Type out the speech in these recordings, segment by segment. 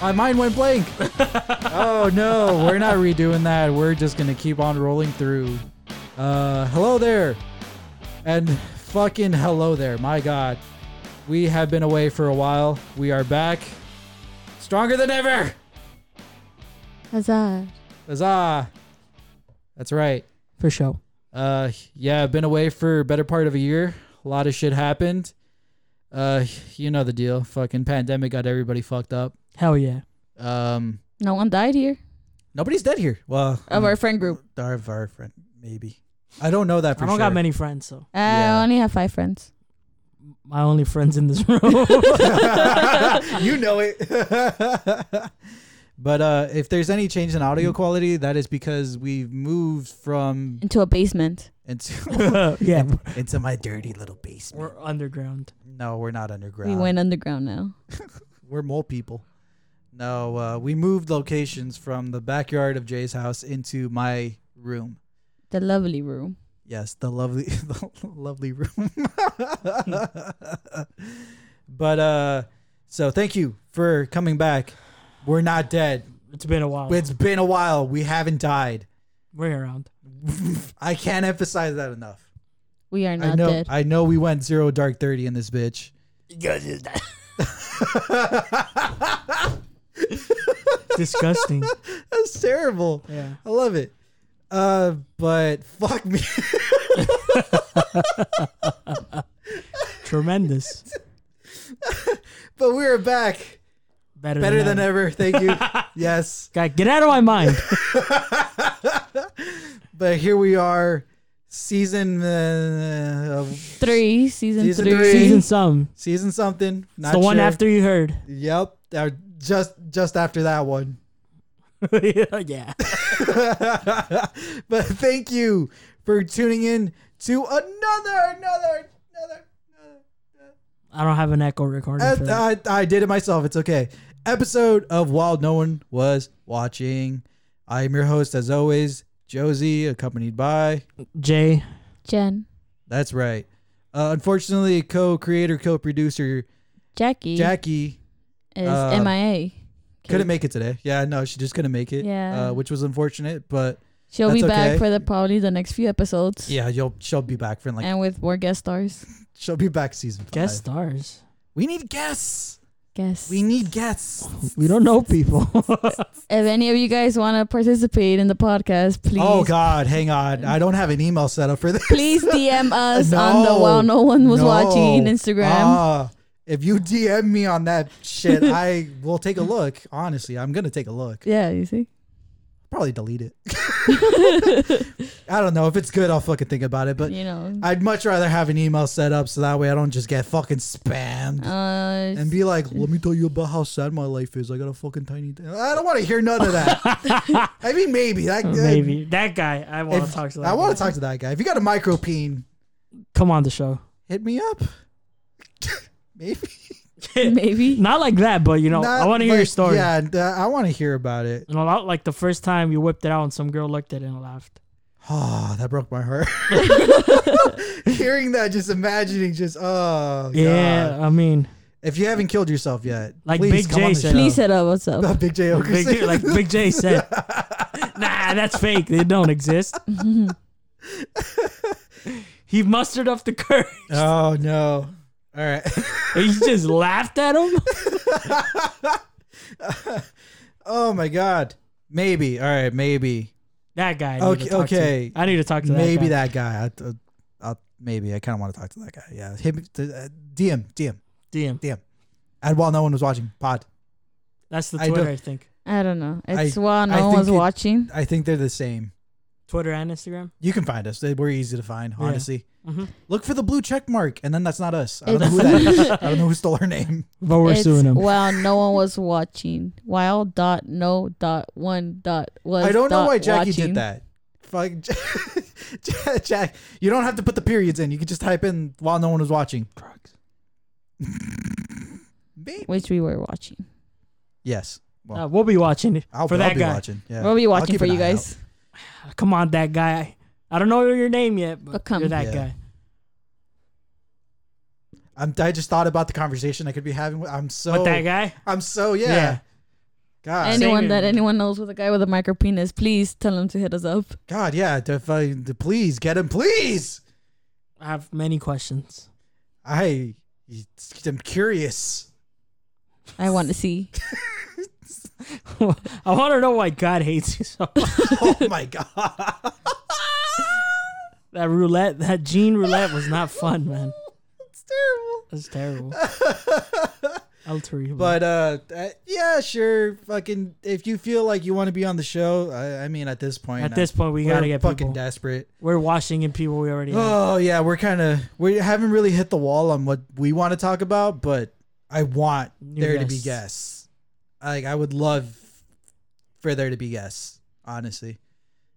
My mind went blank. oh no, we're not redoing that. We're just gonna keep on rolling through. Uh, hello there, and fucking hello there. My God, we have been away for a while. We are back, stronger than ever. Huzzah. Huzzah! That's right. For sure. Uh, yeah, I've been away for a better part of a year. A lot of shit happened. Uh, you know the deal. Fucking pandemic got everybody fucked up. Hell yeah. Um, No one died here nobody's dead here. Well, of our friend group. our, of our friend, maybe. I don't know that for sure. I don't sure. got many friends, so Yeah. I only have five friends. my only friends in this room. you know it. but uh, if there's any change in audio quality, that is because we've moved from Into a basement. into yeah, into my dirty little basement. we're underground. no, we're not underground. We went underground now. We're mole people. No, uh, we moved locations from the backyard of Jay's house into my room. The lovely room. Yes, the lovely, the lovely room. but uh, so thank you for coming back. We're not dead. It's been a while. It's been a while. We haven't died. We're around. I can't emphasize that enough. We are I not know. dead. I know. We went zero dark thirty in this bitch. Disgusting. That's terrible. Yeah. I love it. Uh, but fuck me. Tremendous. but we're back. Better, Better than ever. ever. Thank you. yes. Guy, get out of my mind. But here we are, season uh, of three, season, Season three. three. Season some. season something. Not the one after you heard. Yep. Uh, just just after that one. yeah. but thank you for tuning in to another another another. another. I don't have an echo recording for. I, I did it myself. It's okay. Episode of While No One Was Watching. I am your host, as always, Josie, accompanied by. Jay. Jen. That's right. Uh, unfortunately, co-creator, co-producer Jackie Jackie is uh, MIA. couldn't make it today. Yeah, no, she just couldn't make it. Yeah. uh, which was unfortunate. But She'll be back okay. for the probably the next few episodes. yeah, you'll she'll be back for like and with more guest stars. she'll be back season five. Guest stars. We need guests. Guests. We need guests. We don't know people. If any of you guys want to participate in the podcast, please, Oh God, hang on. I don't have an email set up for this. please DM us on the No. While No One Was No. Watching Instagram. Ah, if you DM me on that shit, I will take a look. Honestly, I'm gonna take a look. yeah, you see. Probably delete it. I don't know if it's good. I'll fucking think about it. But you know. I'd much rather have an email set up so that way I don't just get fucking spammed Uh, and be like, "Let me tell you about how sad my life is. I got a fucking tiny." Thing. I don't want to hear none of that. I mean, maybe that. Maybe. That guy. I want to talk to that I want guy. to talk to that guy. If you got a micropene, Come on the show. hit me up. Maybe. maybe. Not like that, but you know, Not I want to hear your story. Yeah, and, uh, I want to hear about it. You know, not like the first time you whipped it out and some girl looked at it and laughed. Oh, that broke my heart. Hearing that, just imagining, just oh Yeah, God. I mean, If you haven't killed yourself yet, Like please Big come J on the said. show. Please set up what's up. Big J Big said- J, like Big J said, nah, that's fake. They don't exist. he mustered up the courage. Oh no! All right. And you just laughed at him. oh my God. Maybe. All right. Maybe. That guy. I need Okay, to okay. I need to talk to that maybe guy. that guy. I, uh, I'll, maybe I kind of want to talk to that guy. Yeah. Hit me, uh, DM. DM. DM. And while no one was watching, pod. That's the I Twitter, don't- I, think. I don't know. I- It's while I no one think was it- watching. I think they're the same. Twitter and Instagram. You can find us. They- We're easy to find. Yeah. Honestly. hmm Look for the blue check mark, and then that's not us. I don't know who that is. I don't know who stole our name. But we're it's suing him. while no one was watching. While dot no dot one dot was. I don't know dot why Jackie watching. did that. Fuck, Jack. You don't have to put the periods in. You can just type in while no one was watching. Drugs. Maybe. Which we were watching. Yes. Well, Uh, we'll be watching I'll, for I'll that be guy. watching. Yeah. we'll be I'll watching keep for an you eye guys. Come on, that guy. I don't know your name yet, but But come. you're that Yeah. guy. I'm, I just thought about the conversation I could be having. With, I'm so. But that guy. I'm so yeah. Yeah. God, anyone Same that anyone knows with a guy with a micro penis, please tell him to hit us up. God, yeah. To, fi- to please get him, please. I have many questions. I, I'm curious. I want to see. I want to know why God hates you so much. oh my god. That roulette, that gene roulette was not fun, man. it's terrible. That's terrible. El terrible. But uh, uh, yeah, sure. Fucking, if you feel like you want to be on the show, I, I mean, at this point, at this point, we gotta get fucking people. desperate. We're washing in people we already have. Oh yeah, we're kind of we haven't really hit the wall on what we want to talk about, but I want New there to be guests. Guests. Like I would love for there to be guests. Honestly,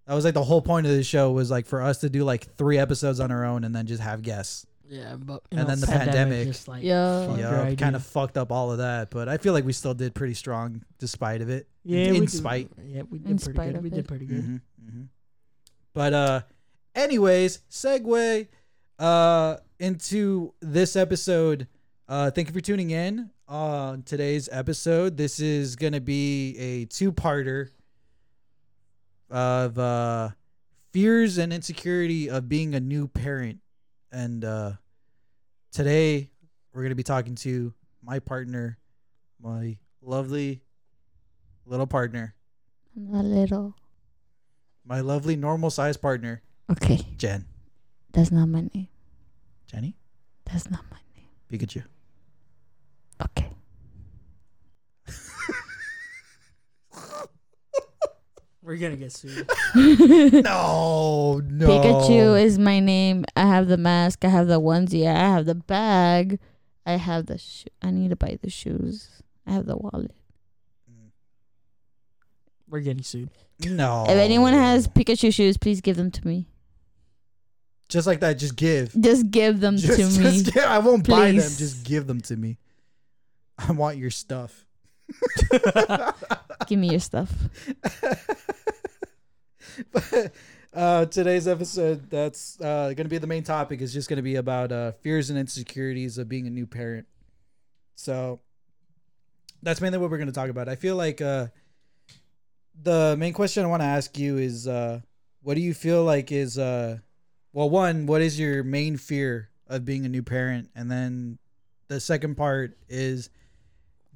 that was like the whole point of the show was like for us to do like three episodes on our own and then just have guests. Yeah, but And then the pandemic. just like Yeah. yeah, kind of fucked up all of that, but I feel like we still did pretty strong despite of it. Yeah, in, we in did- spite. Yeah, we In did pretty good. We it. did pretty good. hmm hmm But uh, anyways, segue uh into this episode. Uh, thank you for tuning in on today's episode. This is gonna be a two-parter of uh fears and insecurity of being a new parent, and uh, today we're gonna be talking to my partner, my lovely little partner, A little. my lovely normal size partner, Okay, Jen. that's not my name. Jenny? That's not my name. Pikachu. Okay. We're gonna get sued. No, no. Pikachu is my name. I have the mask. I have the onesie. I have the bag. I have the. Sho- I need to buy the shoes. I have the wallet. We're getting sued. No. If anyone has Pikachu shoes, please give them to me. just like that, just give. Just give them Just, to me. just give. I won't buy them. Please. Just give them to me. I want your stuff. Give me your stuff. but uh, today's episode, that's uh, going to be the main topic, is just going to be about uh, fears and insecurities of being a new parent. So that's mainly what we're going to talk about. I feel like uh, the main question I want to ask you is uh, what do you feel like is, uh, well, one, what is your main fear of being a new parent? And then the second part is,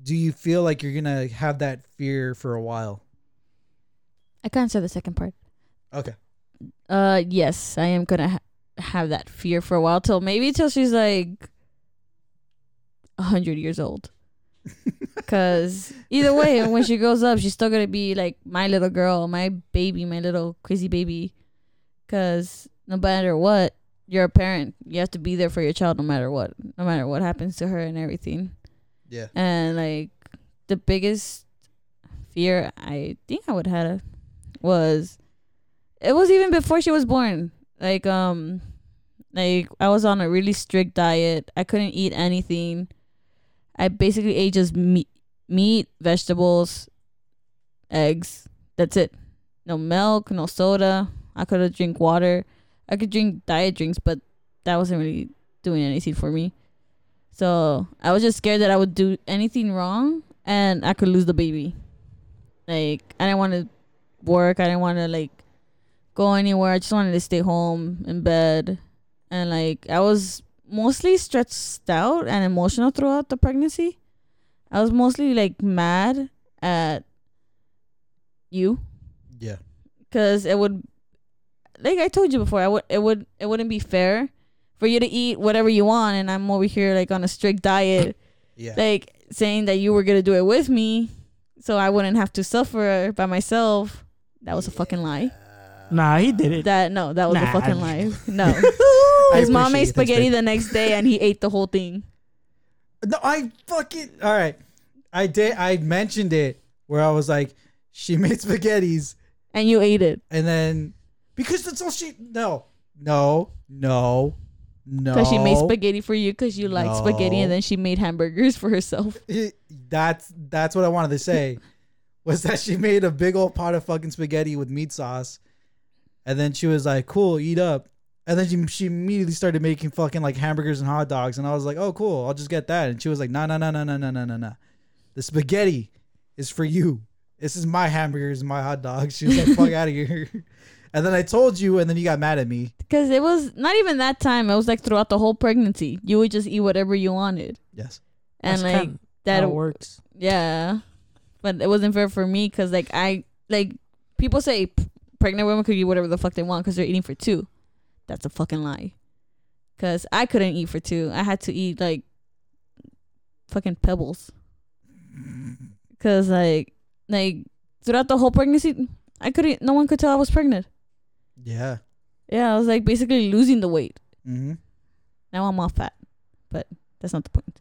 do you feel like you're going to have that fear for a while? I can't say the second part. Okay. Uh, yes, I am gonna ha- have that fear for a while till maybe till she's like a hundred years old. Cause either way, when she grows up, she's still gonna be like my little girl, my baby, my little crazy baby. Cause no matter what, you're a parent. You have to be there for your child, no matter what, no matter what happens to her and everything. Yeah. And like the biggest fear I think I would have was it was even before she was born. Like um like I was on a really strict diet. I couldn't eat anything. I basically ate just meat, meat, vegetables, eggs. That's it. No milk, no soda. I could have drink water. I could drink diet drinks, but that wasn't really doing anything for me. So I was just scared that I would do anything wrong and I could lose the baby. Like I didn't want to work. I didn't want to like go anywhere. I just wanted to stay home in bed, and like I was mostly stressed out and emotional throughout the pregnancy. I was mostly like mad at you Yeah. because it would like I told you before, I would it would it wouldn't be fair for you to eat whatever you want and I'm over here like on a strict diet, Yeah. like saying that you were gonna do it with me, so I wouldn't have to suffer by myself. That was a fucking lie. Nah, he did it. That no, that was a fucking lie. No, his mom appreciate made it. Thanks, spaghetti babe. the next day and he ate the whole thing. No, I fucking all right. I did. I mentioned it where I was like, she made spaghettis, And you ate it and then because that's all she. No, no, no, no. because she made spaghetti for you because you liked spaghetti, and then she made hamburgers for herself. It- that's that's what I wanted to say. was that she made a big old pot of fucking spaghetti with meat sauce, and then she was like, "Cool, eat up." And then she, she immediately started making fucking like hamburgers and hot dogs, and I was like, "Oh, cool, I'll just get that." And she was like, "No, no, no, no, no, no, no, no, no. The spaghetti is for you. This is my hamburgers, and my hot dogs. She was like, "Fuck out of here." And then I told you, and then you got mad at me. Because it was not even that time. It was like throughout the whole pregnancy. You would just eat whatever you wanted. Yes. And That's like kinda that how it works. Yeah, but it wasn't fair for me because like I like people say p- pregnant women could eat whatever the fuck they want because they're eating for two. That's a fucking lie. Cause I couldn't eat for two. I had to eat like fucking pebbles. Cause like like throughout the whole pregnancy, I couldn't. No one could tell I was pregnant. Yeah. Yeah, I was like basically losing the weight. Mm-hmm. Now I'm all fat, but that's not the point.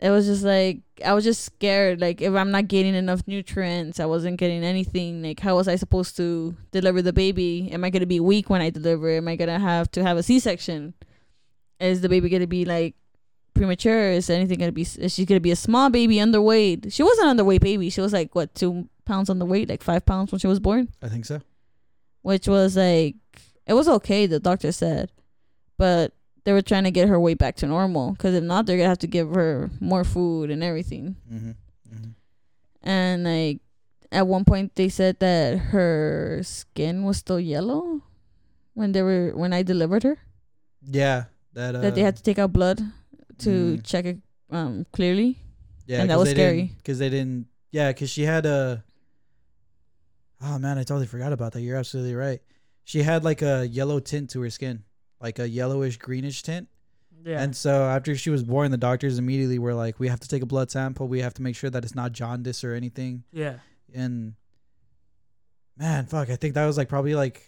It was just like I was just scared. Like if I'm not getting enough nutrients, I wasn't getting anything. Like how was I supposed to deliver the baby? Am I gonna be weak when I deliver? Am I gonna have to have a C-section? Is the baby gonna be like premature? Is anything gonna be? Is she gonna be a small baby, underweight? She wasn't underweight baby. She was like what two pounds underweight, like five pounds when she was born I think so. Which was like it was okay the doctor said but they were trying to get her weight back to normal because if not they're gonna have to give her more food and everything Mm-hmm. Mm-hmm. and like at one point they said that her skin was still yellow when they were when i delivered her Yeah. That. Uh, that they had to take out blood to mhm. check it um clearly Yeah, and that was scary. Because they didn't. Yeah, because she had a. Oh man, I totally forgot about that. You're absolutely right. She had like a yellow tint to her skin, like a yellowish greenish tint. Yeah. And so after she was born, the doctors immediately were like, "We have to take a blood sample. We have to make sure that it's not jaundice or anything." yeah. And man, fuck, I think that was like probably like.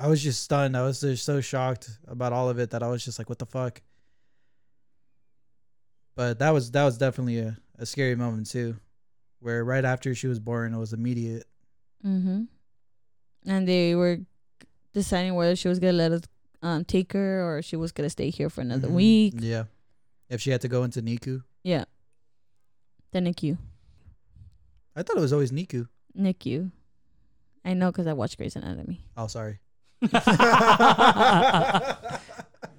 I was just stunned. I was just so shocked about all of it that I was just like, "What the fuck." But that was that was definitely a, a scary moment too, where right after she was born, it was immediate. Mm-hmm and they were deciding whether she was gonna let us um take her or she was gonna stay here for another Mhm. week Yeah, if she had to go into NICU, Yeah. The NICU. I thought it was always NICU. NICU. I know because I watch Grey's Anatomy. Oh, sorry.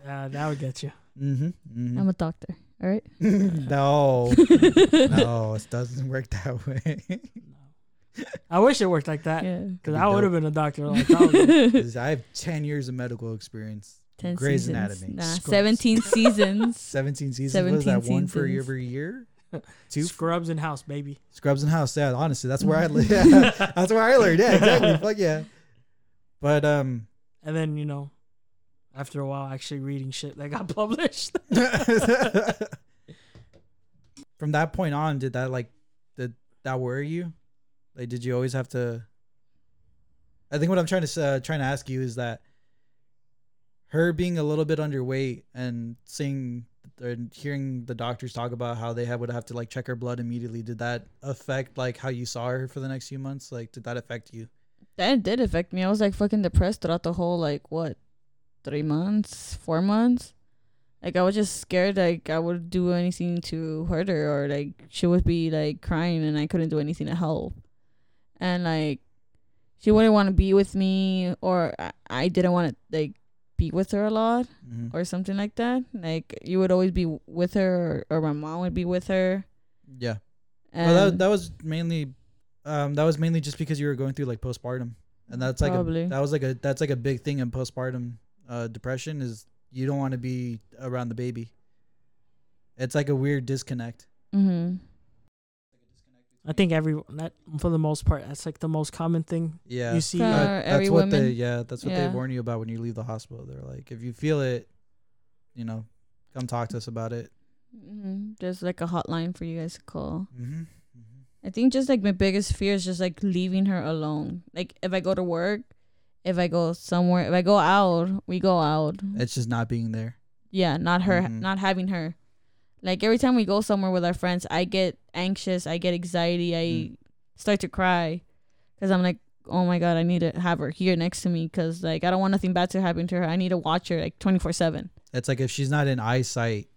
Yeah, that would get you. mm-hmm. mm-hmm. I'm a doctor. All right. no, no, it doesn't work that way. I wish it worked like that. yeah. Because That'd be I would have been a doctor like that. 'Cause I have ten years of medical experience. 10 Grey's seasons. Anatomy. Nah, Scrubs. 17 seasons. Seventeen seasons. what is that? 17 One for every year. Two Scrubs in house, baby. Scrubs in house. Yeah, honestly, that's where I learned. Yeah, that's where I learned. Yeah, exactly. Fuck yeah. But um, And then, you know, after a while, actually reading shit that got published. from that point on, did that like did that worry you? Like, did you always have to? I think what I'm trying to uh, trying to ask you is that her being a little bit underweight and seeing and hearing the doctors talk about how they have, would have to like check her blood immediately. Did that affect like how you saw her for the next few months? Like, did that affect you? that did affect me. I was like fucking depressed throughout the whole, like, what, three months, four months? Like, I was just scared, like, I would do anything to hurt her or, like, she would be, like, crying and I couldn't do anything to help. And, like, she wouldn't want to be with me or I, I didn't want to, like, be with her a lot. Mm-hmm. or something like that. Like you would always be with her, or, or my mom would be with her. Yeah. And well, that that was mainly, um, that was mainly just because you were going through like postpartum, and that's like Probably. a, that was like a that's like a big thing in postpartum uh, depression is you don't want to be around the baby. It's like a weird disconnect. hmm I think every that for the most part, that's like the most common thing Yeah, you see. For Uh, that's what they yeah that's what Yeah. they warn you about when you leave the hospital. They're like, if you feel it, you know, come talk to us about it. hmm There's like a hotline for you guys to call. Mm-hmm. I think just like my biggest fear is just like leaving her alone. Like if I go to work, if I go somewhere, if I go out, we go out. It's just not being there. Yeah, not her, Mhm. not having her. Like every time we go somewhere with our friends, I get anxious, I get anxiety, I Mm. start to cry because I'm like, oh my god, I need to have her here next to me because like I don't want nothing bad to happen to her. I need to watch her like twenty four seven. It's like if she's not in eyesight,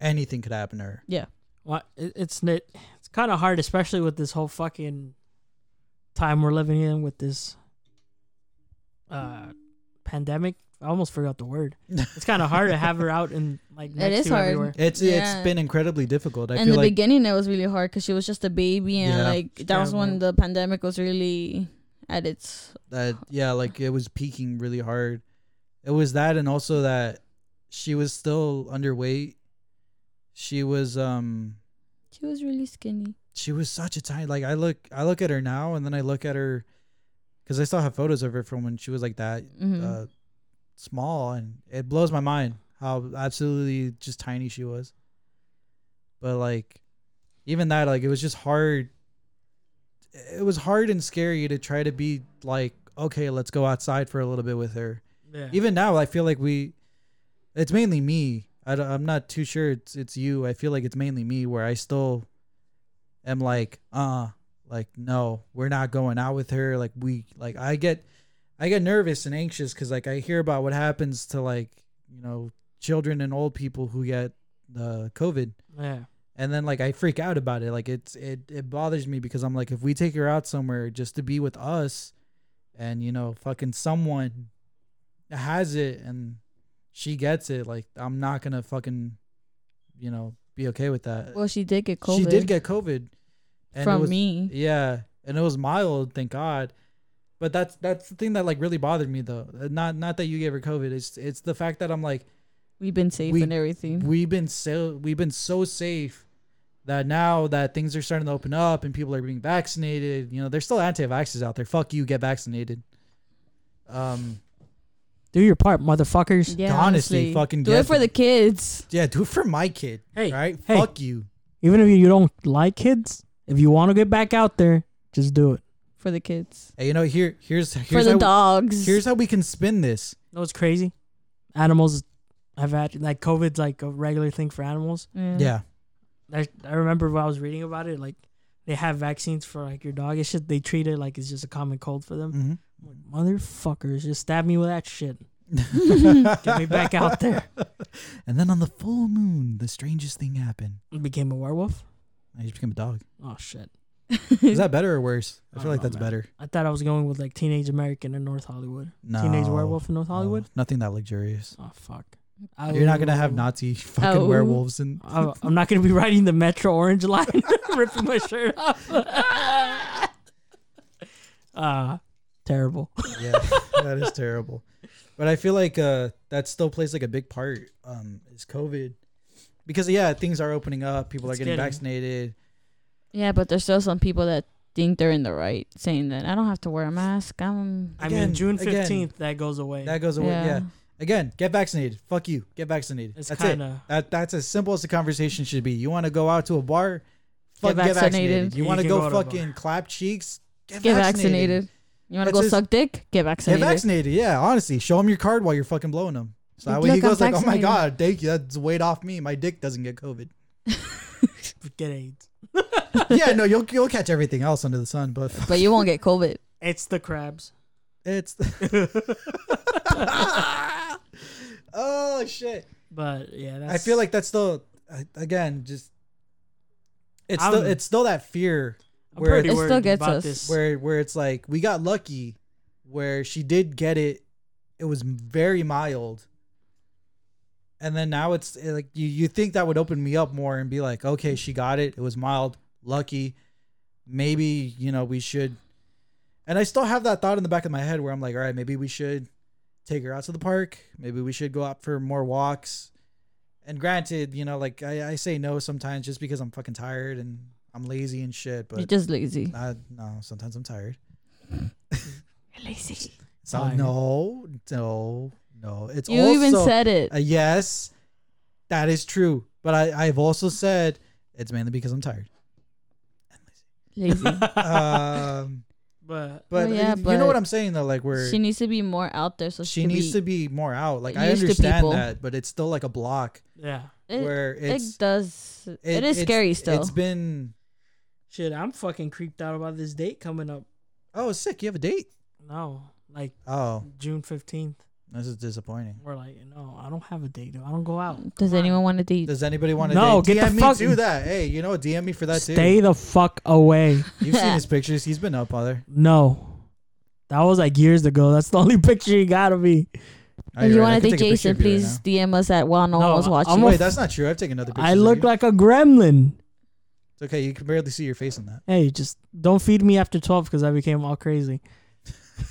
anything could happen to her. Yeah. Well, it's it, it's kind of hard, especially with this whole fucking time we're living in with this uh pandemic. I almost forgot the word. It's kind of hard to have her out and like next is to hard. everywhere. It's Yeah. it's been incredibly difficult. I in feel the like beginning, it was really hard because she was just a baby, and Yeah. like that was when the pandemic was really at its. that yeah, like it was peaking really hard. It was that and also that she was still underweight. She was um She was really skinny. she was such a tiny like I look I look at her now and then I look at her cuz I still have photos of her from when she was like that Mhm. uh small and it blows my mind how absolutely just tiny she was. But like even that like it was just hard it was hard and scary to try to be like okay, let's go outside for a little bit with her. Yeah. Even now I feel like we it's mainly me. I don't, I'm not too sure it's it's you. I feel like it's mainly me where I still am like, uh, like no, we're not going out with her. Like we like I get I get nervous and anxious cuz like I hear about what happens to like, you know, children and old people who get the COVID yeah. and then like I freak out about it. Like it's it it bothers me because I'm like if we take her out somewhere just to be with us and you know fucking someone has it and she gets it like I'm not going to fucking you know be okay with that. Well, she did get COVID. She did get COVID and it from was, me. Yeah, and it was mild, thank God. But that's that's the thing that like really bothered me though. Uh, Not not that you gave her COVID. It's it's the fact that I'm like We've been safe We- and everything. we've been so we've been so safe that now that things are starting to open up and people are being vaccinated, you know, there's still anti-vaxxers out there. Fuck you, get vaccinated. Um, Do your part, motherfuckers. yeah, honestly, honestly, fucking do it for them. the kids. yeah, do it for my kid. Hey, right? hey. Fuck you. Even if you don't like kids, if you want to get back out there, just do it. For the kids. Hey, you know, here here's here's for the how, dogs. here's how we can spin this. You know what's crazy? Animals have had like COVID's like a regular thing for animals. yeah. Yeah. I, I remember when I was reading about it, like they have vaccines for like your dog. It's just they treat it like it's just a common cold for them. Mhm. Like, Motherfuckers, just stab me with that shit. Get me back out there. And then on the full moon, the strangest thing happened. I became a werewolf. I just became a dog. Oh shit! Is that better or worse? I I feel like know, that's man. better. I thought I was going with like Teenage American in North Hollywood. No. Teenage werewolf in North no, Hollywood. nothing that luxurious. Oh fuck! You're not gonna have. Nazi fucking Oh. werewolves and I'm not gonna be riding the Metro Orange line, ripping my shirt off. Ah, terrible. yeah, that is terrible. But I feel like uh, that still plays like a big part. Um, is COVID because yeah, things are opening up. People It's are getting getting- vaccinated. Yeah, but there's still some people that think they're in the right, saying that I don't have to wear a mask. I'm. I Again, mean, June again, fifteenth, that goes away. That goes away. Yeah. Yeah. Again, get vaccinated. Fuck you. Get vaccinated. it's that's kind it. That that's as simple as the conversation should be. You want to go out to a bar? Fuck, get vaccinated. vaccinated. You You want to can go, go to a bar. fucking clap cheeks? Get, Get vaccinated. vaccinated. You want to That's go his- suck dick? Get vaccinated. Get vaccinated. vaccinated. Yeah, honestly, show him your card while you're fucking blowing him. So that way he Look, I'm goes like, "Oh my god, thank you. That's weight off me. My dick doesn't get COVID." get AIDS. yeah, no, you'll you'll catch everything else under the sun, but But you won't get COVID. It's the crabs. it's. The- oh shit! But yeah, that's, I feel like that's still again just. It's still I'm- it's still that fear I'm where pretty It still gets about us. this. where where it's like we got lucky where she did get it it was very mild and then now it's eh, like you you think that would open me up more and be like okay she got it it was mild lucky maybe you know we should and i still have that thought in the back of my head where i'm like all right maybe we should take her out to the park maybe we should go out for more walks and granted you know like i, I say no sometimes just because i'm fucking tired and i'm lazy and shit but You're just lazy. uh, no, sometimes I'm tired. You're lazy. So Tired. no, no, no. It's You also, even said it. uh, yes, that is true. But I, I've also said it's mainly because I'm tired. Lazy. Um, but but Well, yeah, you know what I'm saying though, like where she needs to be more out there, so she, she needs be, to be more out. Like I understand that, but it's still like a block yeah, It, where it it's does. it- it is it's- scary still. It's been shit. I'm fucking creeped out about this date coming up. oh sick. You have a date? No, like Oh, June fifteenth. This is disappointing. We're like, no, I don't have a date. I don't go out. Does Come on. anyone want to date? Does anybody want to date? No, date? get the DM me fuck- to that. Hey, you know what? DM me for that Stay too. the fuck away. You've seen his pictures. He's been up other. No, that was like years ago. That's the only picture you got of me. Oh, if you're right. Want to could take take a picture Jason, of right please DM us at while no, No, one was watching. I'm a Wait, that's not true. I've taken other pictures. I of look you. like a gremlin. It's okay. You can barely see your face in that. Hey, just don't feed me after 12 because I became all crazy.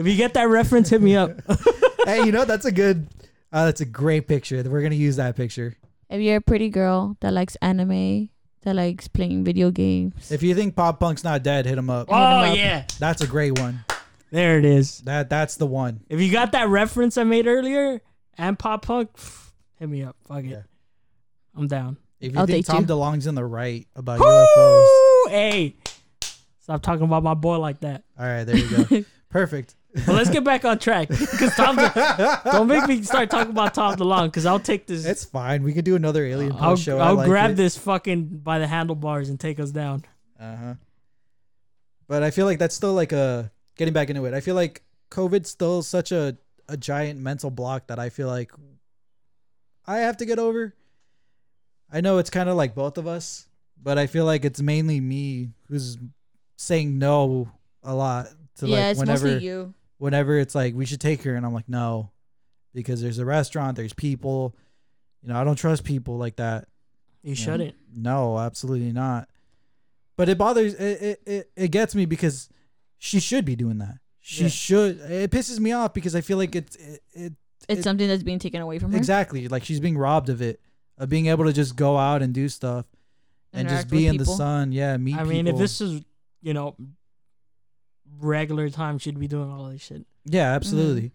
if you get that reference, hit me up. hey, you know that's a good. Uh, that's a great picture. We're gonna use that picture. If you're a pretty girl that likes anime, that likes playing video games, If you think Pop Punk's not dead, hit him up. him Oh, up. yeah. That's a great one. There it is. That that's the one. If you got that reference I made earlier and Pop Punk, pff, hit me up. Fuck it. Yeah. I'm down. If you I'll think date Tom you. DeLonge's in the right about UFOs, Woo! Hey, stop talking about my boy like that. all right, there you go. Perfect. But let's get back on track. Because Tom, De- don't make me start talking about Tom DeLonge. Because I'll take this. It's fine. We could do another Alien I'll, Post show. I I'll like grab it. this fucking by the handlebars and take us down. Uh huh. But I feel like that's still like a getting back into it. I feel like COVID's still such a a giant mental block that I feel like I have to get over. I know it's kind of like both of us, but I feel like it's mainly me who's saying no a lot to yeah, like it's whenever mostly you. Whenever it's like we should take her and I'm like no because there's a restaurant, there's people, you know, I don't trust people like that. You Yeah. shouldn't. No, absolutely not. But it bothers it it, it, it gets me because she should be doing that. She Yeah. should. It pisses me off because I feel like it's it, it It's it- something that's being taken away from her. exactly like she's being robbed of it of being able to just go out and do stuff and just be with in the sun. Yeah, meet. I mean, if this is, you know, regular time, she'd be doing all this shit. yeah, absolutely. Mm-hmm.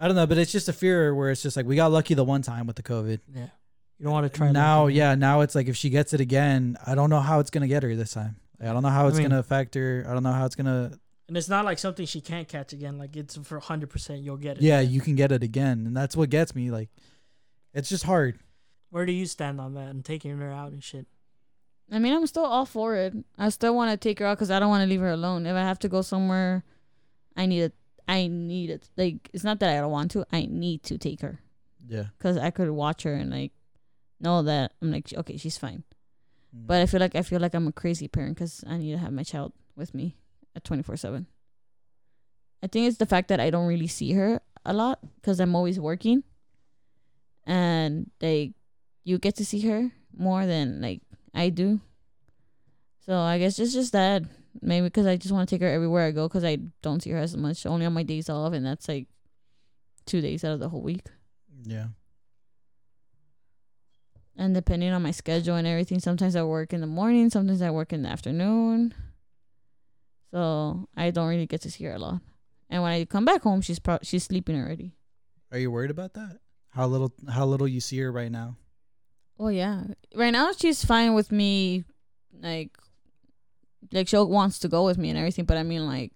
I don't know, but it's just a fear where it's just like we got lucky the one time with the COVID. Yeah. You don't want to try now, that. yeah, now it's like if she gets it again, I don't know how it's gonna get her this time. Like, I don't know how I it's mean- gonna affect her. I don't know how it's gonna And it's not like something she can't catch again. Like it's for 100% you'll get it. yeah, you can get it again, and that's what gets me. Like, it's just hard. Where do you stand on that and taking her out and shit? I mean, I'm still all for it. I still want to take her out because I don't want to leave her alone. If I have to go somewhere, I need it. I need it. Like, it's not that I don't want to. I need to take her Yeah, because I could watch her and like know that I'm like, okay, she's fine. Mm. But I feel like I feel like I'm a crazy parent because I need to have my child with me at 24 seven. I think it's the fact that I don't really see her a lot because I'm always working, and like you get to see her more than like I do. So I guess it's just that maybe because I just want to take her everywhere I go because I don't see her as much. Only on my days off, and that's like two days out of the whole week. yeah, And depending on my schedule and everything, sometimes I work in the morning, sometimes I work in the afternoon. So I don't really get to see her a lot. And when I come back home, she's pro- she's sleeping already. Are you worried about that? How little how little you see her right now? Oh yeah, right now she's fine with me, like, like she wants to go with me and everything. But I mean, like,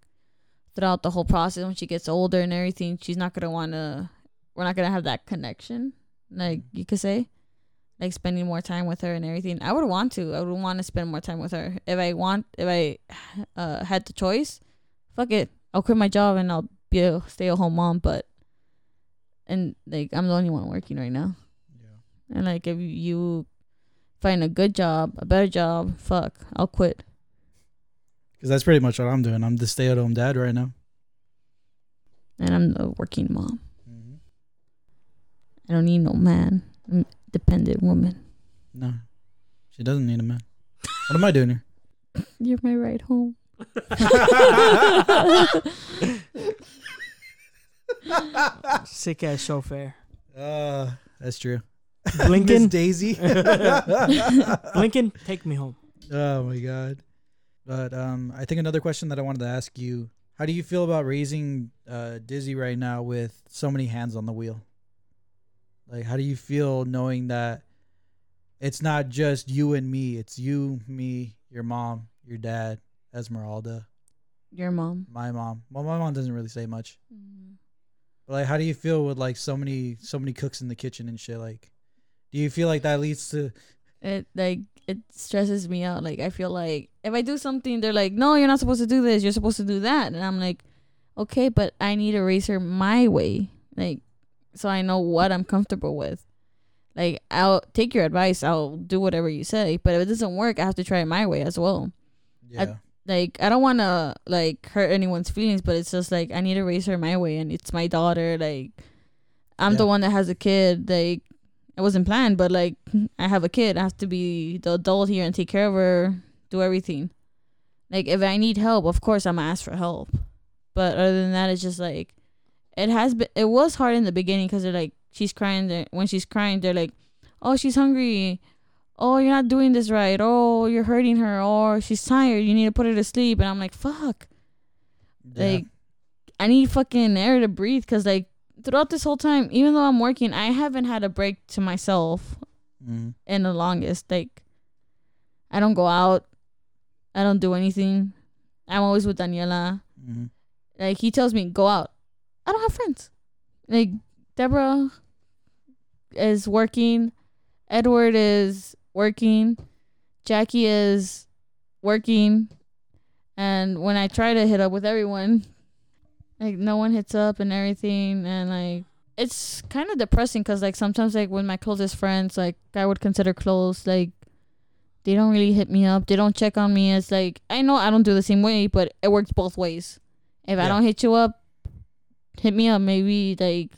throughout the whole process, when she gets older and everything, she's not gonna wanna. We're not gonna have that connection, like you could say, like spending more time with her and everything. I would want to. I would want to spend more time with her if I want. If I uh, had the choice, fuck it, I'll quit my job and I'll be a stay at home mom. But and like I'm the only one working right now. Yeah. And like if you find a good job, a better job, fuck, I'll quit. Because that's pretty much what I'm doing. I'm the stay at home dad right now. And I'm the working mom. Mm-hmm. I don't need no man. I'm a dependent woman. No, she doesn't need a man. What am I doing here? You're my ride home. Sick ass chauffeur. Uh, that's true. Blinken. Daisy. Blinken, take me home. Oh my god. But um I think another question that I wanted to ask you, how do you feel about raising uh Dizzy right now with so many hands on the wheel? Like how do you feel knowing that it's not just you and me, it's you, me, your mom, your dad, Esmeralda, Your mom. my mom. Well, my mom doesn't really say much. But like how do you feel with like so many so many cooks in the kitchen and shit like do you feel like that leads to It like it stresses me out. Like I feel like if I do something, they're like, "No, you're not supposed to do this. You're supposed to do that." And I'm like, "Okay, but I need to raise her my way, like, so I know what I'm comfortable with. Like, I'll take your advice. I'll do whatever you say. But if it doesn't work, I have to try it my way as well. yeah. like I don't want to like hurt anyone's feelings, but it's just like I need to raise her my way, and it's my daughter. Like I'm the one that has a kid. Like it wasn't planned, but like I have a kid. I have to be the adult here and take care of her, do everything. Like if I need help, of course I'm gonna ask for help. But other than that, it's just like it has been. It was hard in the beginning because they're like she's crying. When she's crying, they're like, "Oh, she's hungry." Oh, you're not doing this right. Oh, you're hurting her. Or she's tired. You need to put her to sleep. And I'm like, fuck. Like, I need fucking air to breathe because, like, throughout this whole time, even though I'm working, I haven't had a break to myself Mhm. in the longest. Like, I don't go out. I don't do anything. I'm always with Daniela. Mhm. Like, he tells me, go out. I don't have friends. Like, Deborah is working. Edward is working. Jackie is working. And when I try to hit up with everyone, like no one hits up and everything and like it's kind of depressing because like sometimes like with my closest friends like i would consider close like they don't really hit me up they don't check on me it's like i know i don't do the same way but it works both ways if i don't hit you up hit me up maybe like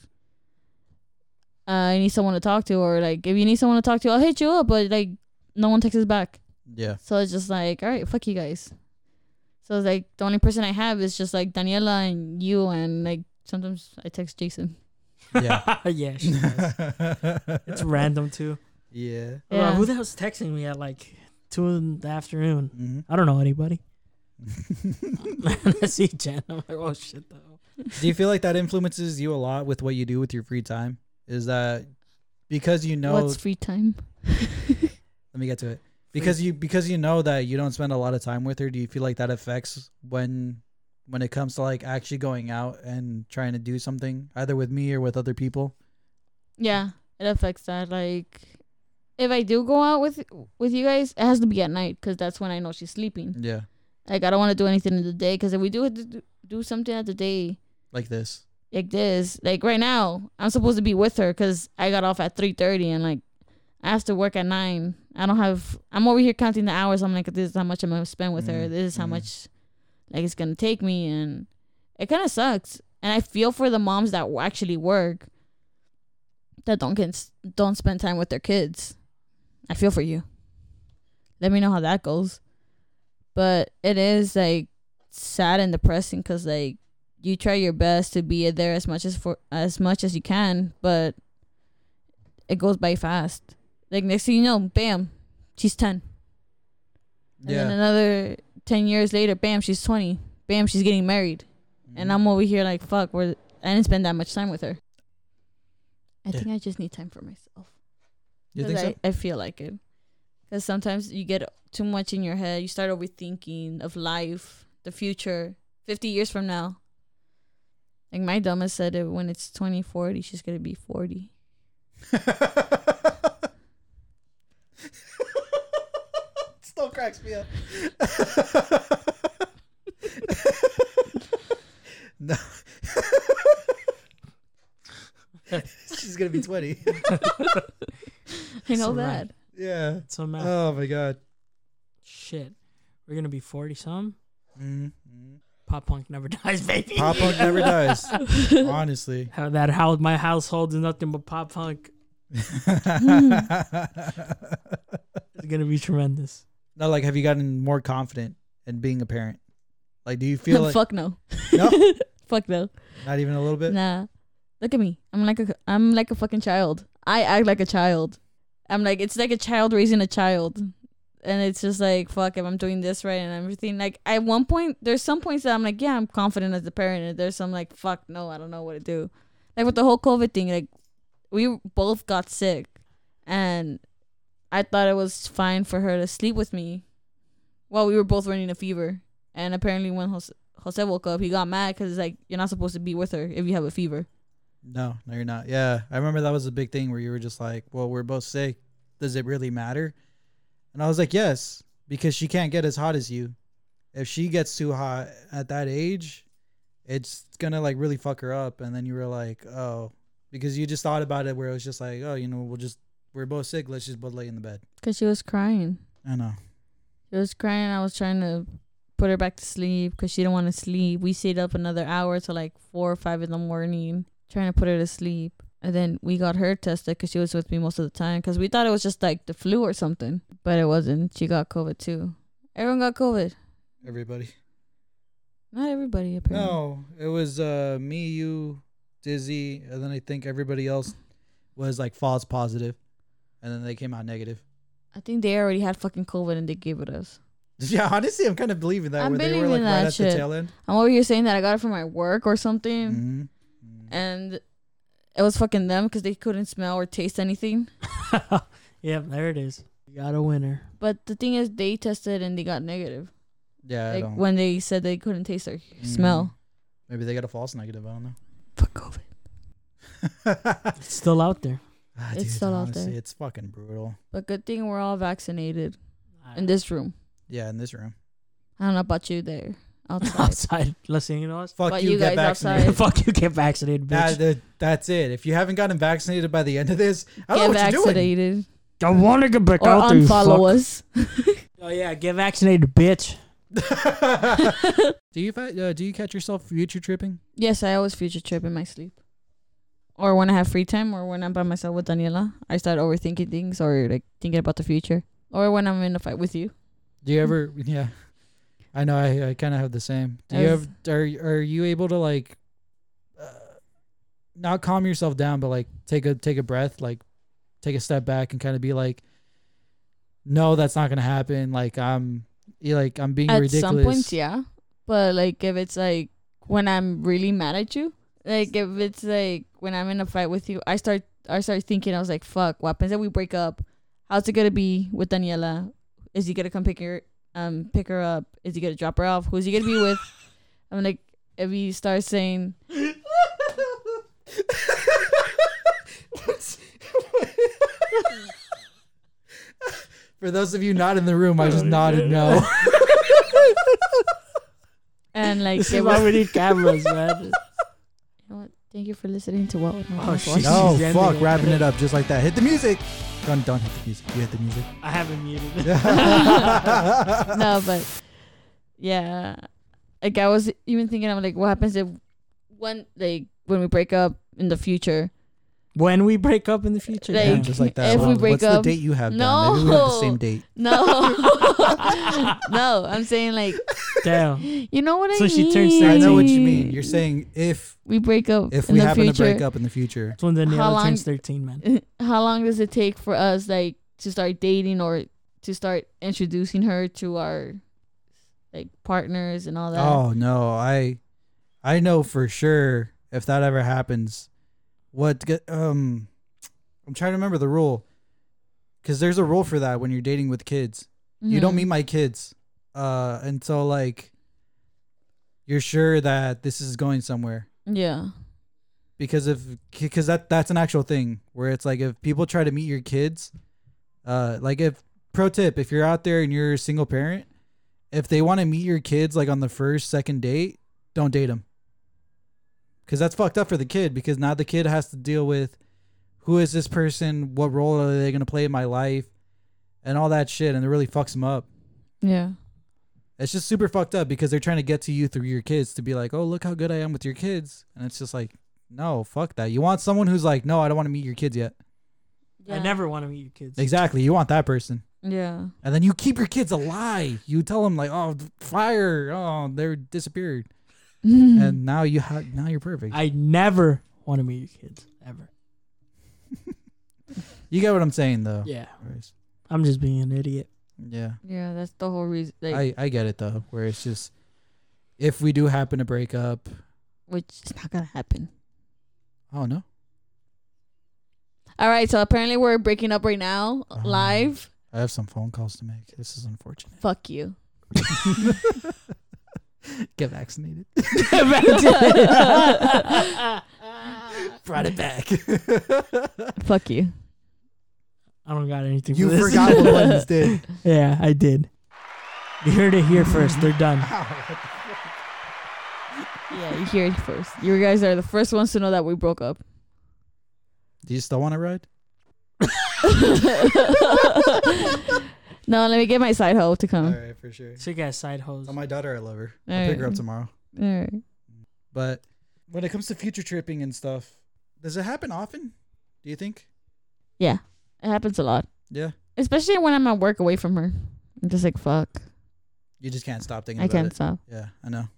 uh, i need someone to talk to or like if you need someone to talk to i'll hit you up but like no one texts back Yeah. so it's just like, all right, fuck you guys. So it's like the only person I have is just like Daniela and you, and like sometimes I text Jason. Yeah. yeah, she does. It's random too. Yeah. Uh, Yeah. who the hell's texting me at like two in the afternoon? Mhm. I don't know anybody. I see Jen. I'm like, oh shit, though. do you feel like that influences you a lot with what you do with your free time? Is that because you know? What's free time? let me get to it. Because you because you know that you don't spend a lot of time with her. Do you feel like that affects when when it comes to like actually going out and trying to do something either with me or with other people? Yeah, it affects that. Like, if I do go out with with you guys, it has to be at night because that's when I know she's sleeping. Yeah, Like, I don't want to do anything in the day because if we do do- something at the day, like this. like this. Like right now, I'm supposed to be with her because I got off at three thirty, and like I have to work at nine. I don't have. I'm over here counting the hours. I'm like, this is how much I'm gonna spend with her. Mm, This is how mm. much, like, it's gonna take me, and it kind of sucks. And I feel for the moms that actually work that don't get don't spend time with their kids. I feel for you. Let me know how that goes. But it is like sad and depressing because like you try your best to be there as much as for as much as you can, but it goes by fast. Like next thing you know, bam, she's ten. And then another ten years later, bam, she's twenty. Bam, she's getting married. And Mhm. I'm over here like fuck, where I didn't spend that much time with her. I Yeah. think I just need time for myself. You think so? I, I feel like it. Because sometimes you get too much in your head. You start overthinking of life, the future, 50 years from now. Like my dumbest said it when it's 2040, she's going to be 40. Still cracks me up. no. She's gonna be twenty. I know So that. right. yeah. So man, Oh my god. shit, we're gonna be forty some. Mm-hmm. Pop punk never dies, baby. Pop punk never dies. Honestly. How that how my household is nothing but pop punk. It's gonna be tremendous. No, like, have you gotten more confident in being a parent? Like, do you feel like Fuck no. No? Fuck no. not even a little bit? Nah. Look at me. I'm like a I'm like a fucking child. I act like a child. I'm like it's like a child raising a child. And it's just like fuck if I'm doing this right and everything. Like at one point there's some points that I'm like, yeah, I'm confident as a parent and there's some like fuck no, I don't know what to do. Like with the whole COVID thing, like we both got sick and I thought it was fine for her to sleep with me while we were both running a fever. And apparently when Jose, Jose woke up, he got mad because it's like you're not supposed to be with her if you have a fever. No, no, you're not. Yeah, I remember that was a big thing where you were just like, "Well, we're both sick. Does it really matter?" And I was like, "Yes, because she can't get as hot as you. If she gets too hot at that age, it's gonna like really fuck her up." And then you were like, "Oh," because you just thought about it where it was just like, "Oh, you know, we'll just we're both sick. Let's just both lay in the bed." Cause she was crying. I know. She was crying. I was trying to put her back to sleep because she didn't want to sleep. We stayed up another hour till like four or five in the morning trying to put her to sleep. And then we got her tested because she was with me most of the time because we thought it was just like the flu or something, but it wasn't. She got COVID too. Everyone got COVID. Everybody. Not everybody apparently. No, it was uh me, you, Dizzy, and then I think everybody else was like false positive, and then they came out negative. I think they already had fucking COVID and they gave it us. Yeah, honestly, I'm kind of believing that. I'm where they were believing like right that at shit. the tail end. And what were you saying that I got it from my work or something? Mm-hmm. And it was fucking them because they couldn't smell or taste anything. yep, there it is. You got a winner. But the thing is, they tested and they got negative. Yeah, I like don't. when they said they couldn't taste or Mhm. smell. Maybe they got a false negative. I don't know. Fuck COVID. It's still out there. Ah, It's dude, still out there. It's fucking brutal. But good thing we're all vaccinated in this room. Yeah, in this room. I don't know about you there outside. outside listening to us. Fuck But you, you get guys vaccinated. outside. Fuck you, get vaccinated, bitch. That, that- that's it. If you haven't gotten vaccinated by the end of this, I don't Get know what you're doing. vaccinated I want to get back or out there. you unfollow fuck. us. Oh yeah, get vaccinated, bitch. do you fa- uh, do you catch yourself future tripping? yes, I always future trip in my sleep. Or when I have free time or when I'm by myself with Daniela, I start overthinking things or like thinking about the future. Or when I'm in a fight with you. Do you ever? Yeah, I know. I, I kind of have the same. Do you I've- have? Are are you able to like, uh, not calm yourself down, but like take a take a breath, like take a step back and kind of be like, no, that's not gonna happen. Like I'm, you like I'm being At ridiculous. At some points, yeah. But like if it's like when I'm really mad at you, like if it's like when I'm in a fight with you, I start I start thinking I was like, fuck, what happens if we break up? How's it gonna be with Daniela? Is he gonna come pick her um pick her up? Is he gonna drop her off? Who's he gonna be with? I'm like if he starts saying For those of you not in the room, I just nodded no. and like This it is why we need cameras, man. You know what? Thank you for listening to what no, Oh, one's shit. watching. no, She's ending fuck, it. wrapping it up just like that. Hit the music. Don't don't hit the music. You hit the music. I haven't muted. no, but yeah, like I was even thinking, I'm like, what happens if when like when we break up in the future? When we break up in the future, Like, Yeah, just like that. if we break What's up- the date you have? down? Maybe we have the same date. No, no, I'm saying like, damn. you know what I mean? So she turns I know what you mean. You're saying if we break up if in we the happen future. to break up in the future. That's when Daniela How long- turns thirteen, man. How long does it take for us like to start dating or to start introducing her to our like partners and all that? Oh no, I I know for sure if that ever happens, what get um I'm trying to remember the rule. Cuz there's a rule for that when you're dating with kids. You don't Mhm. meet my kids uh until like you're sure that this is going somewhere. Yeah. because if because that that's an actual thing where it's like if people try to meet your kids uh like if pro tip if you're out there and you're a single parent if they want to meet your kids like on the first second date don't date them because that's fucked up for the kid because now the kid has to deal with who is this person what role are they going to play in my life and all that shit and it really fucks them up Yeah. it's just super fucked up because they're trying to get to you through your kids to be like, oh, look how good I am with your kids. And it's just like, no, fuck that. You want someone who's like, no, I don't want to meet your kids yet. Yeah. I never want to meet your kids. Exactly. You want that person. Yeah. And then you keep your kids alive. You tell them like, oh, fire. Oh, they're disappeared. And now you have, now you're perfect. I never want to meet your kids ever. you get what I'm saying though. Yeah, Whereas- I'm just being an idiot. Yeah. yeah, that's the whole reason. Like, I, I get it though, where it's just, if we do happen to break up, which is not gonna happen. oh no. All right, so apparently we're breaking up right now, Uh-huh. live. I have some phone calls to make. This is unfortunate. Fuck you. Get vaccinated. Brought it back. Fuck you. I don't got anything. you for this. forgot what Lennox did. yeah, I did. You heard it here first. They're done. Yeah, you hear it first. You guys are the first ones to know that we broke up. Do you still want to ride? No, let me get my side hoe to come. right, for sure. She got side hoes. Tell my daughter I love her. I'll All pick her up tomorrow. All right. But when it comes to future tripping and stuff, does it happen often? Do you think? Yeah, it happens a lot, Yeah. especially when I'm at work away from her. I'm just like, fuck, You just can't stop thinking I about can't it. stop. Yeah, I know.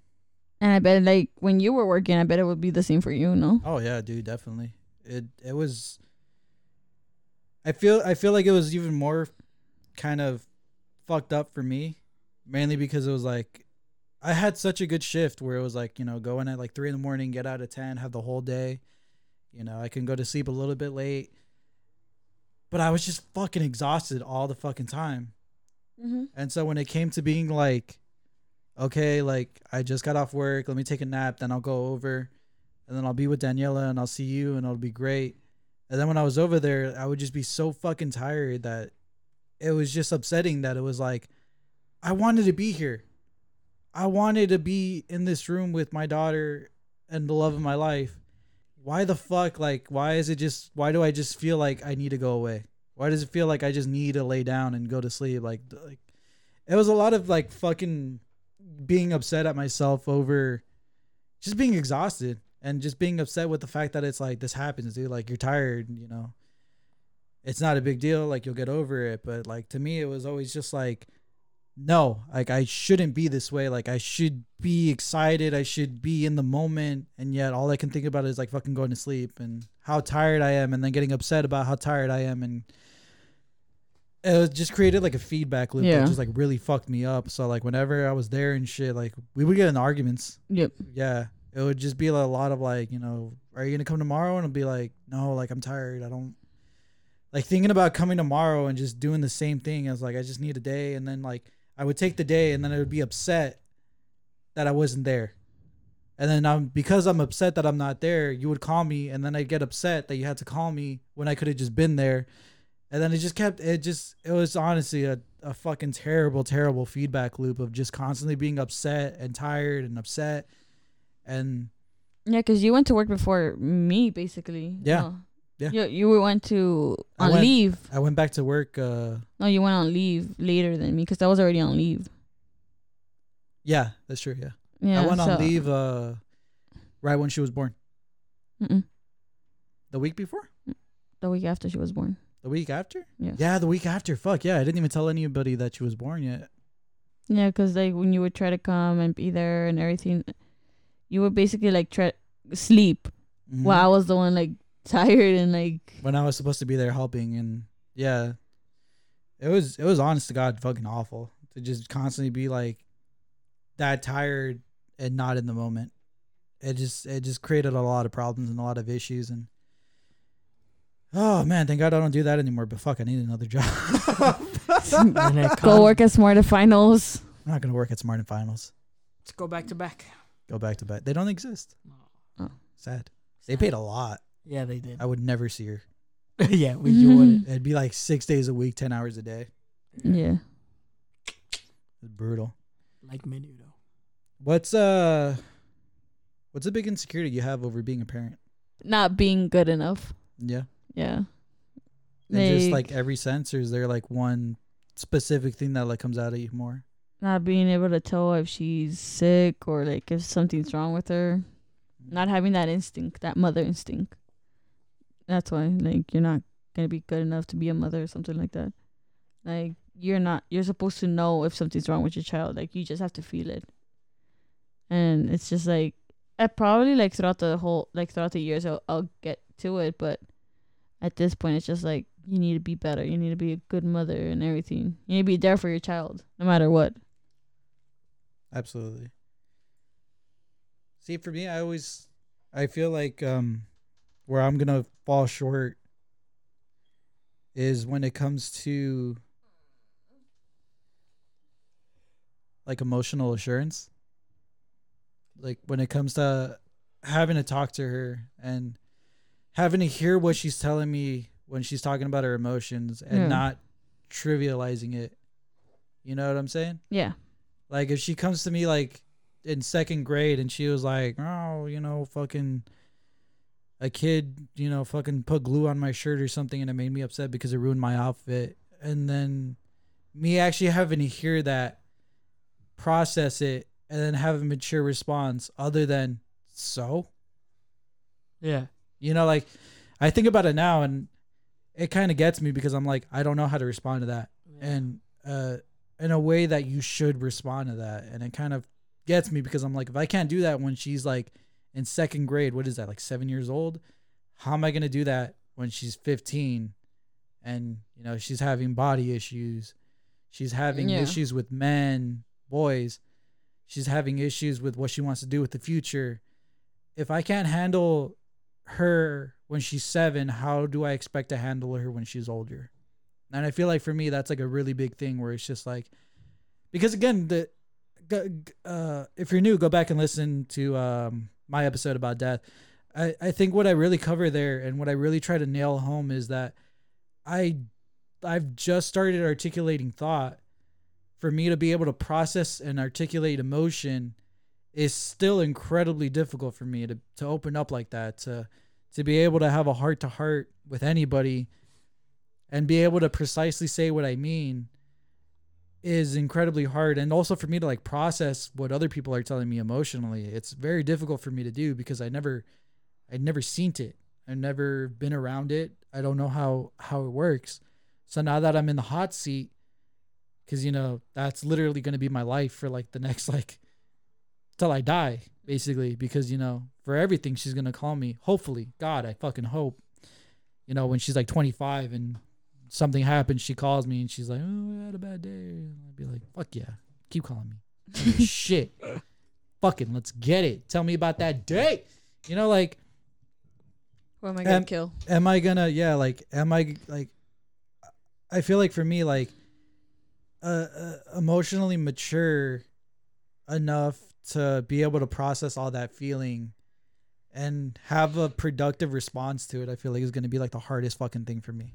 And I bet like when you were working, I bet it would be the same for you, no? Oh yeah, dude, definitely. It it was. I feel I feel like it was even more, kind of, fucked up for me, mainly because it was like, I had such a good shift where it was like you know go in at like three in the morning, get out at ten, have the whole day, you know I can go to sleep a little bit late. But I was just fucking exhausted all the fucking time. Mm-hmm. And so when it came to being like, okay, like I just got off work, let me take a nap, then I'll go over, and then I'll be with Daniela and I'll see you and it'll be great. And then when I was over there, I would just be so fucking tired that it was just upsetting that it was like, I wanted to be here. I wanted to be in this room with my daughter and the love of my life. Why the fuck? Like, why is it just, why do I just feel like I need to go away? Why does it feel like I just need to lay down and go to sleep? Like, like it was a lot of like fucking being upset at myself over just being exhausted and just being upset with the fact that it's like this happens, dude. Like you're tired, you know. It's not a big deal, like you'll get over it. But like to me, it was always just like, no, like I shouldn't be this way. Like I should be excited. I should be in the moment. And yet all I can think about is like fucking going to sleep and how tired I am, and then getting upset about how tired I am, and it was just created like a feedback loop Yeah. that just like really fucked me up. So like whenever I was there and shit, like we would get in arguments. Yep. Yeah, it would just be a lot of like, you know, are you gonna come tomorrow? And I'll be like, no, like I'm tired. I don't like thinking about coming tomorrow and just doing the same thing. I was like, I just need a day, and then like I would take the day, and then I would be upset that I wasn't there. And then I'm because I'm upset that I'm not there, you would call me, and then I get upset that you had to call me when I could have just been there. And then it just kept it just it was honestly a, a fucking terrible, terrible feedback loop of just constantly being upset and tired and upset. And Yeah, because you went to work before me, basically. Yeah. No. Yeah. You you went to I on went- leave. I went back to work uh No, you went on leave later than me because I was already on leave. yeah, that's true, yeah. Yeah. I went so- on leave uh right when she was born. Mm-mm. The week before? The week after she was born. The week after? Yeah. Yeah, the week after. Fuck yeah. I didn't even tell anybody that she was born yet. Yeah, because like when you would try to come and be there and everything, you would basically like try sleep Mhm. while I was the one like tired and like When I was supposed to be there helping and yeah. It was it was honest to God fucking awful to just constantly be like that tired and not in the moment. It just it just created a lot of problems and a lot of issues and Oh man, thank God I don't do that anymore. But fuck, I need another job. Go work at Smarter Finals. I'm not gonna work at Smart and Finals. Let's go back to back. Go back to back. They don't exist. Oh. Sad. They paid a lot. Yeah, they did. I would never see her. yeah, we you wouldn't. It'd be like six days a week, ten hours a day. Yeah. It's brutal. Like Menudo. What's uh what's a big insecurity you have over being a parent? Not being good enough. Yeah. Yeah. In just Like- like every sense, or is there like one specific thing that like comes out of you more? Not being able to tell if she's sick or like if something's wrong with her. Not having that instinct, that mother instinct. That's why, like, you're not gonna be good enough to be a mother or something like that. Like, you're not. You're supposed to know if something's wrong with your child. Like, you just have to feel it. And it's just like, I probably like throughout the whole, like throughout the years, I'll, I'll get to it. But at this point, it's just like you need to be better. You need to be a good mother and everything. You need to be there for your child, no matter what. Absolutely. See, for me, I always I feel like um where I'm gonna fall short is when it comes to like emotional assurance. Like when it comes to having to talk to her and having to hear what she's telling me when she's talking about her emotions and Yeah. not trivializing it. You know what I'm saying? Yeah. Like if she comes to me like in second grade and she was like, "Oh, you know, fucking a kid, you know, fucking put glue on my shirt or something and it made me upset because it ruined my outfit." And then me actually having to hear that, process it, and then have a mature response other than so. Yeah. You know, like I think about it now and it kind of gets me because I'm like, I don't know how to respond to that. And uh in a way that you should respond to that. And it kind of gets me because I'm like, if I can't do that when she's like in second grade, what is that, like seven years old? How am I gonna do that when she's 15 and you know she's having body issues? She's having Yeah. issues with men, boys. She's having issues with what she wants to do with the future. If I can't handle her when she's seven, how do I expect to handle her when she's older? And I feel like for me, that's like a really big thing where it's just like, because again, the, uh, if you're new, go back and listen to um, my episode about death. I, I think what I really cover there and what I really try to nail home is that I, I've just started articulating thought. For me to be able to process and articulate emotion is still incredibly difficult for me to, to open up like that to to be able to have a heart to heart with anybody and be able to precisely say what I mean is incredibly hard and also for me to like process what other people are telling me emotionally it's very difficult for me to do because I never I'd never seen it I've never been around it I don't know how how it works so now that I'm in the hot seat cuz you know that's literally going to be my life for like the next like till I die, basically, because you know, for everything she's gonna call me. Hopefully, God, I fucking hope. You know, when she's like 25 and something happens, she calls me and she's like, "Oh, I had a bad day." And I'd be like, "Fuck yeah, keep calling me." I don't give a Shit, fucking, let's get it. Tell me about that day. You know, like, Who am I gonna Um, kill? am I gonna? Yeah, like, am I like? I feel like for me, like, uh, uh emotionally mature enough to be able to process all that feeling and have a productive response to it. I feel like is gonna be like the hardest fucking thing for me.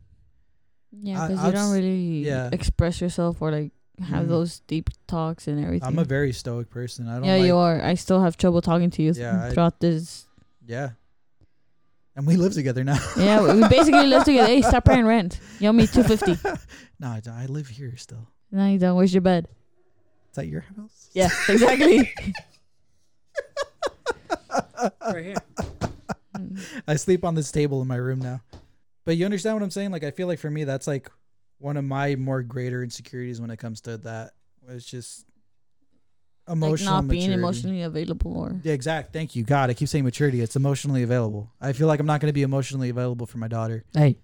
Yeah, because you don't really yeah. express yourself or like have Mhm. those deep talks and everything. I'm a very stoic person. I don't. yeah, like, you are. I still have trouble talking to you Yeah, I- throughout this. Yeah. And we live together now. Yeah, we we basically live together. Hey, stop paying rent. You owe me two fifty. no, I, I live here still. No, you don't. Where's your bed? Is that your house? Yeah, exactly. right here. Mm. I sleep on this table in my room now. But you understand what I'm saying? Like I feel like for me that's like one of my more greater insecurities when it comes to that. It's just like emotional not being emotionally available or Yeah, exact. Thank you. God, I keep saying maturity. It's emotionally available. I feel like I'm not going to be emotionally available for my daughter. Hey,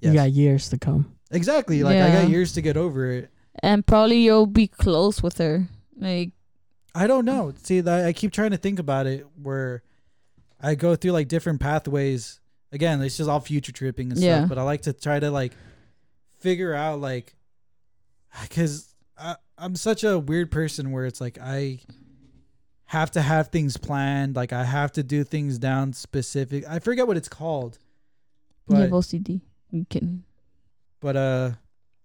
Yes. you got years to come. Exactly. Like I got years to get over it. and probably you'll be close with her. Like I don't know. See, I keep trying to think about it where I go through like different pathways. Again, it's just all future tripping and Yeah. stuff. But I like to try to like figure out like because I'm such a weird person where it's like I have to have things planned. Like I have to do things down specific. I forget what it's called. you have But OCD. You can. but uh,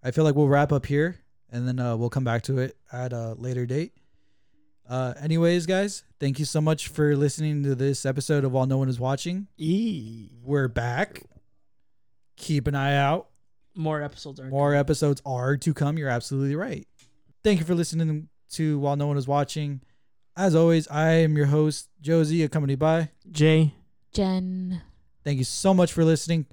I feel like we'll wrap up here and then uh, we'll come back to it at a later date. Uh, anyways, guys, thank you so much for listening to this episode of While No One Is Watching. E. We're back. Keep an eye out. More episodes are. More episodes are to come. You're absolutely right. Thank you for listening to While No One Is Watching. As always, I am your host, Josie, accompanied by. Jay. Jen. Thank you so much for listening.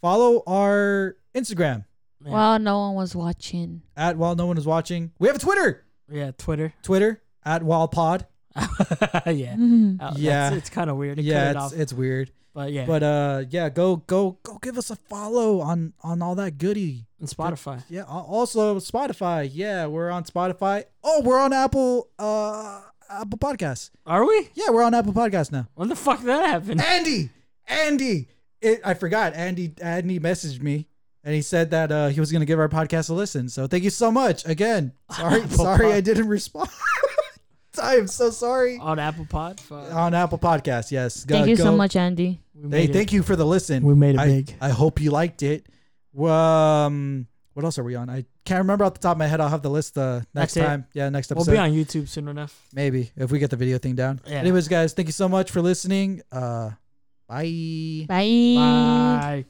Follow our Instagram Yeah. Well, no one was watching. at While No One Is Watching. We have a Twitter. Yeah, Twitter. Twitter at Wildpod. yeah. Mhm. Uh, Yeah. It's, it's kind of weird to Yeah, cut it it's, it's weird. but yeah. But uh yeah, go go go give us a follow on on all that goodie. and Spotify. Yeah, also Spotify. Yeah, we're on Spotify. Oh, we're on Apple uh Apple Podcasts. Are we? Yeah, we're on Apple Podcasts now. When the fuck did that happen? Andy, Andy, it, I forgot. Andy, Andy messaged me and he said that uh, he was going to give our podcast a listen. So thank you so much again. Sorry, sorry, Pod- I didn't respond. I am so sorry. On Apple Pod. Fuck. On Apple Podcast, yes. Go- Thank you so go- much, Andy. We Hey, made it. thank you for the listen. We made it I, big. I hope you liked it. Um, what else are we on? I can't remember off the top of my head. I'll have the list uh, next That's it. time. Yeah, next episode. We'll episode. be on YouTube soon enough. Maybe if we get the video thing down. Yeah. Anyways, guys, thank you so much for listening. Uh, bye. Bye. Bye.